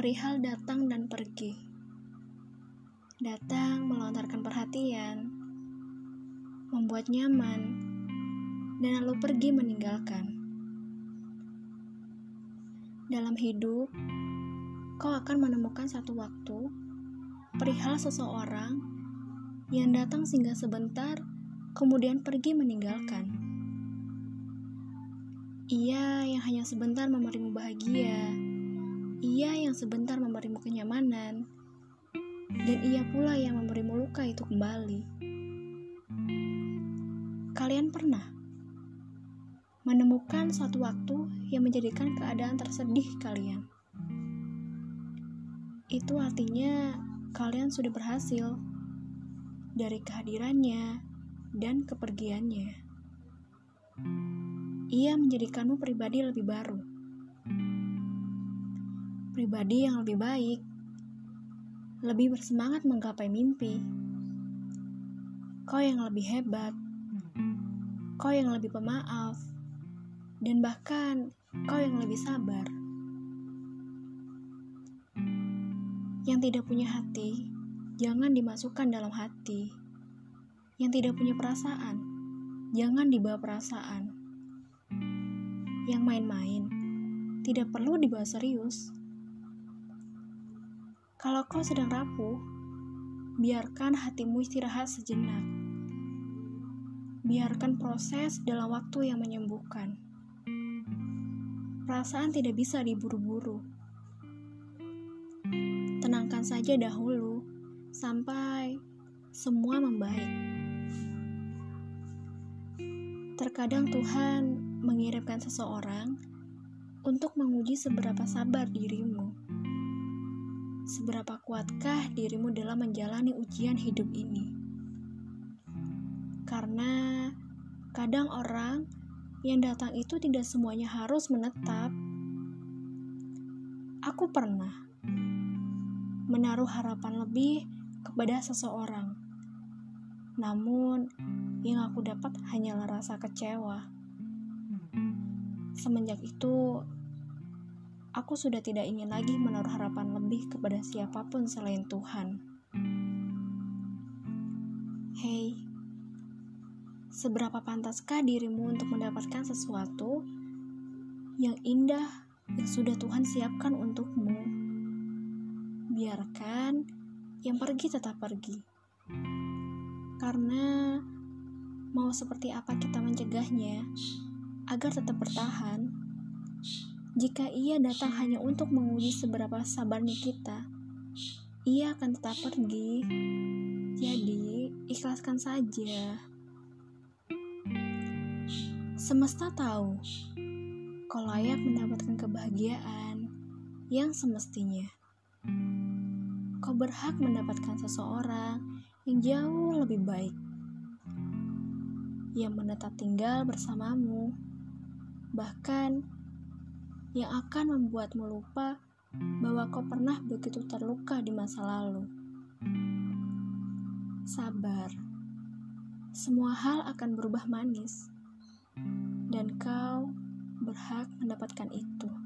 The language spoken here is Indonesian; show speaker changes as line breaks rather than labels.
perihal datang dan pergi. Datang melontarkan perhatian, membuat nyaman, dan lalu pergi meninggalkan. Dalam hidup, kau akan menemukan satu waktu perihal seseorang yang datang singgah sebentar, kemudian pergi meninggalkan. Ia yang hanya sebentar memberimu bahagia, ia yang sebentar memberimu kenyamanan, dan ia pula yang memberimu luka itu kembali. Kalian pernah menemukan suatu waktu yang menjadikan keadaan tersedih kalian? Itu artinya kalian sudah berhasil dari kehadirannya dan kepergiannya. Ia menjadikanmu pribadi lebih baru, pribadi yang lebih baik, lebih bersemangat menggapai mimpi. Kau yang lebih hebat, kau yang lebih pemaaf, dan bahkan kau yang lebih sabar. Yang tidak punya hati, jangan dimasukkan dalam hati. Yang tidak punya perasaan, jangan dibawa perasaan. Yang main-main, tidak perlu dibawa serius. Kalau kau sedang rapuh, biarkan hatimu istirahat sejenak. Biarkan proses dalam waktu yang menyembuhkan. Perasaan tidak bisa diburu-buru tenangkan saja dahulu sampai semua membaik. Terkadang Tuhan mengirimkan seseorang untuk menguji seberapa sabar dirimu. Seberapa kuatkah dirimu dalam menjalani ujian hidup ini? Karena kadang orang yang datang itu tidak semuanya harus menetap. Aku pernah menaruh harapan lebih kepada seseorang. Namun, yang aku dapat hanyalah rasa kecewa. Semenjak itu, aku sudah tidak ingin lagi menaruh harapan lebih kepada siapa pun selain Tuhan. Hei, seberapa pantaskah dirimu untuk mendapatkan sesuatu yang indah yang sudah Tuhan siapkan untukmu? biarkan yang pergi tetap pergi. Karena mau seperti apa kita mencegahnya agar tetap bertahan, jika ia datang hanya untuk menguji seberapa sabarnya kita, ia akan tetap pergi. Jadi, ikhlaskan saja. Semesta tahu kau layak mendapatkan kebahagiaan yang semestinya kau berhak mendapatkan seseorang yang jauh lebih baik, yang menetap tinggal bersamamu, bahkan yang akan membuatmu lupa bahwa kau pernah begitu terluka di masa lalu. Sabar, semua hal akan berubah manis, dan kau berhak mendapatkan itu.